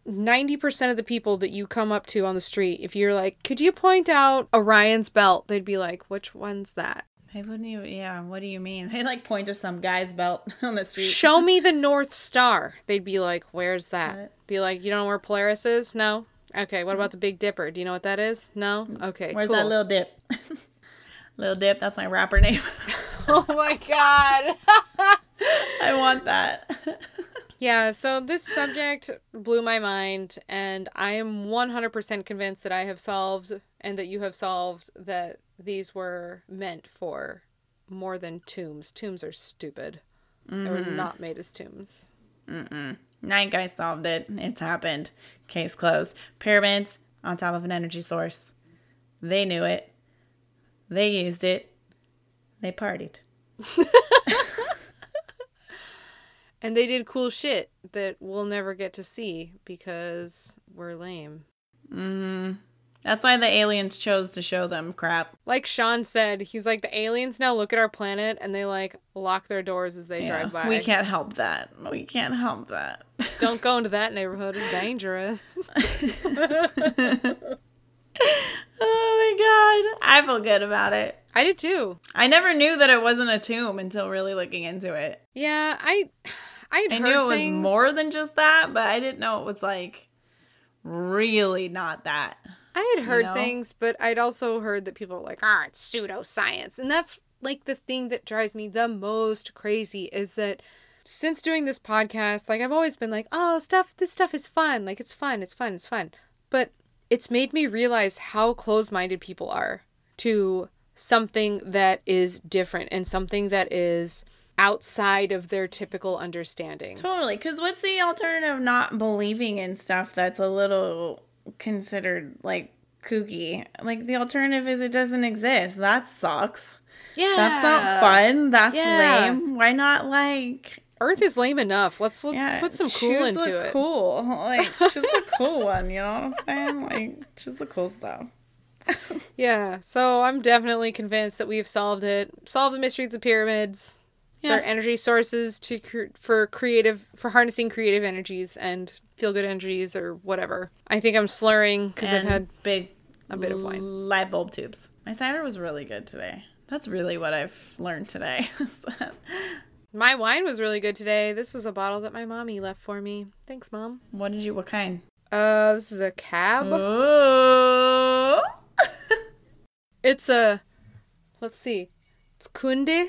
90% of the people that you come up to on the street if you're like could you point out orion's belt they'd be like which one's that They wouldn't even. Yeah. What do you mean? They like point to some guy's belt on the street. show me the north star they'd be like where's that What? be like you don't know where polaris is no okay what about the big dipper do you know what that is no okay Where's cool. that little dip? Little dip. That's my rapper name. oh my god I want that. Yeah, so this subject blew my mind, and I am 100% convinced that I have solved and that you have solved that these were meant for more than tombs. Tombs are stupid. They were mm-hmm. not made as tombs. Mm-mm. Night guy solved it. It's happened. Case closed. Pyramids on top of an energy source. They knew it. They used it. They partied. And they did cool shit that we'll never get to see because we're lame. Mm-hmm. That's why the aliens chose to show them crap. Like Sean said, he's like, the aliens now look at our planet and they like lock their doors as they Yeah, drive by. We can't help that. We can't help that. Don't go into that neighborhood, it's dangerous. oh my god. I feel good about it. I did too. I never knew that it wasn't a tomb until really looking into it. Yeah, I I'd I knew it was more than just that, but I didn't know it was like really not that. I had heard know? things, but I'd also heard that people were like, "Ah, it's pseudoscience," and that's like the thing that drives me the most crazy is that since doing this podcast, like I've always been like, "Oh, stuff, this stuff is fun. Like it's fun, it's fun, it's fun," but it's made me realize how close-minded people are to something that is different and something that is outside of their typical understanding. Totally. Because what's the alternative not believing in stuff that's a little considered like kooky? Like the alternative is it doesn't exist. That sucks. Yeah, That's not fun. That's Yeah. lame. Why not like Earth is lame enough. Let's let's yeah, put some cool into it. Cool. Like choose the cool one, you know what I'm saying? Like choose the cool stuff. Yeah, so I'm definitely convinced that we've solved it. Solved the mysteries of the pyramids. Yeah. Their energy sources to for creative for harnessing creative energies and feel good energies or whatever. I think I'm slurring because I've had big a bit of wine. light bulb tubes. My cider was really good today. That's really what I've learned today. My wine was really good today. This was a bottle that my mommy left for me. Thanks, mom. what did you? What kind? Uh, this is a cab. Oh. It's a let's see, it's Kunde,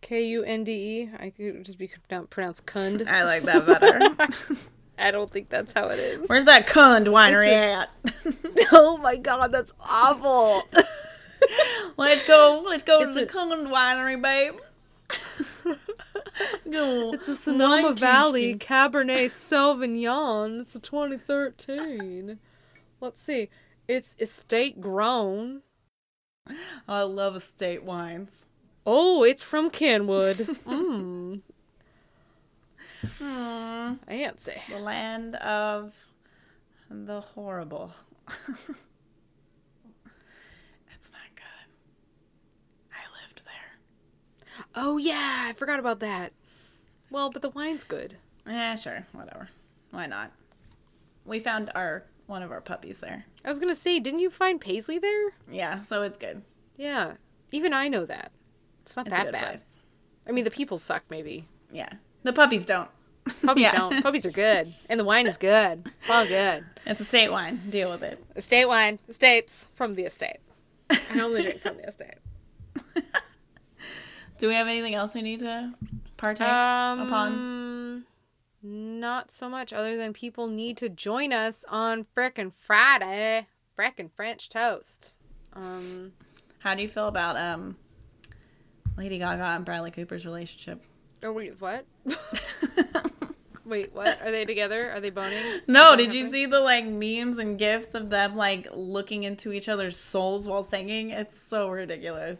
K U N D E. I could just be pronounced Kund. I like that better. I don't think that's how it is. Where's that Kund winery at? oh my god, that's awful. let's go. Let's go It's to the a- Kund winery, babe. It's a Sonoma Valley. Cabernet Sauvignon. It's a 2013. Let's see. It's estate grown. Oh, I love estate wines. Oh, it's from Kenwood. Mmm. Hmm. Fancy. The land of the horrible. it's not good. I lived there. Oh yeah, I forgot about that. Well, but the wine's good. Yeah, sure, whatever. Why not? We found our one of our puppies there. I was gonna say, didn't you find Paisley there? Yeah, so it's good. Yeah. Even I know that. It's not It's that bad. place. I mean, the people suck, maybe. Yeah, the puppies don't. Puppies Yeah. don't. Puppies are good, and the wine is good. It's all good. It's a state wine. Deal with it. Estate wine, estates from the estate. I only drink from the estate. Do we have anything else we need to partake upon? Um, not so much other than people need to join us on frickin' Friday. Frickin' French toast. Um, How do you feel about um Lady Gaga and Bradley Cooper's relationship? oh wait, what? wait, what? Are they together? Are they boning? no, did you see the like memes and gifs of them like looking into each other's souls while singing? It's so ridiculous.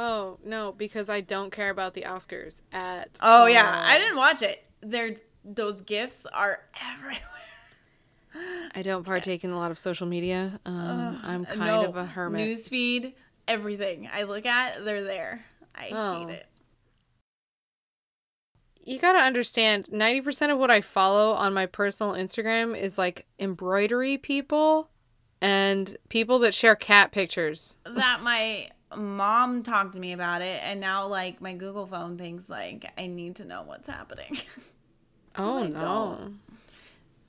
Oh no, because I don't care about the Oscars at. Oh yeah. I didn't watch it. They're those gifts are everywhere. I don't partake in a lot of social media. Um, I'm kind of a hermit. Newsfeed, everything I look at, they're there. I Oh. hate it. you gotta understand 90% of what I follow on my personal Instagram is like embroidery people and people that share cat pictures. that my mom talked to me about it, and now like my Google phone thinks like I need to know what's happening. Oh I no. don't.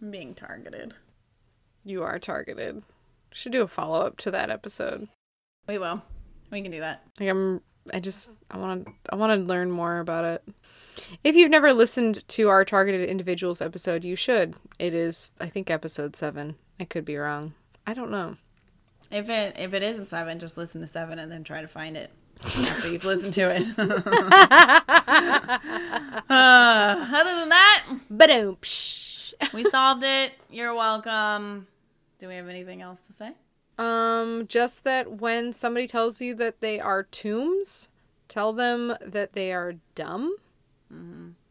I'm being targeted. You are targeted. Should do a follow up to that episode. We will. We can do that. Like I'm I just I want to I want to learn more about it. If you've never listened to our targeted individuals episode, you should. It is I think episode 7. I could be wrong. I don't know. If it if it isn't seven, just listen to seven and then try to find it after you've listened to it. uh, other than that, But we solved it. You're welcome. Do we have anything else to say? Um, just that when somebody tells you that they are tombs, tell them that they are dumb,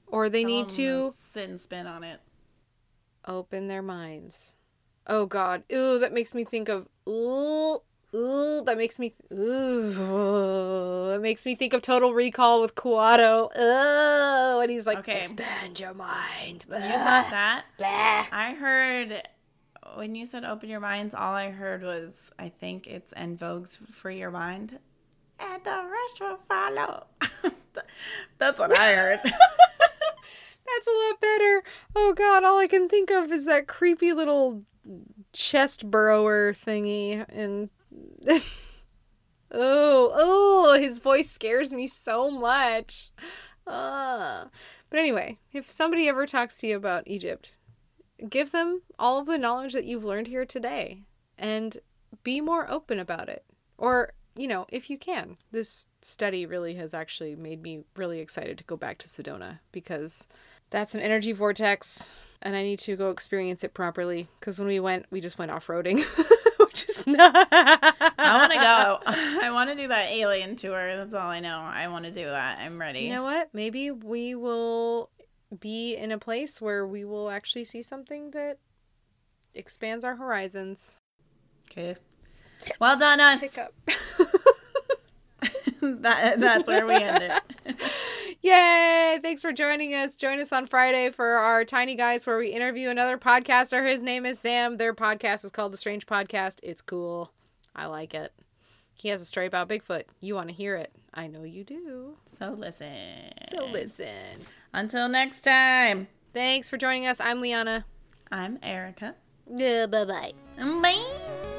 or they need Tell 'em to sit and spin on it. open their minds. Oh God, ooh, that makes me think of ooh, ooh, that makes me ooh, it makes me think of Total Recall with Kuato. Oh, and he's like, Okay. expand your mind. You got that? I heard when you said open your minds, all I heard was I think it's En Vogue's Free Your Mind. And the rest will follow. That's what I heard. That's a lot better. Oh god, all I can think of is that creepy little chest burrower thingy and Oh, oh, his voice scares me so much. Ah. But anyway, if somebody ever talks to you about Egypt, give them all of the knowledge that you've learned here today and be more open about it. Or, you know, if you can. This study really has actually made me really excited to go back to Sedona because that's an energy vortex and I need to go experience it properly because when we went, we just went off-roading. Which is not I want to go. I want to do that alien tour. That's all I know. I want to do that. I'm ready. You know what? Maybe we will be in a place where we will actually see something that expands our horizons. okay. Well done, us. Hiccup. that, that's where we end it. Yay! Thanks for joining us. Join us on Friday for our Tiny Guys where we interview another podcaster. His name is Sam. Their podcast is called The Strange Podcast. It's cool. I like it. He has a story about Bigfoot. You want to hear it. I know you do. So listen. So listen. Until next time, Thanks for joining us. I'm Liana. I'm Erica. Yeah, bye bye. Bye.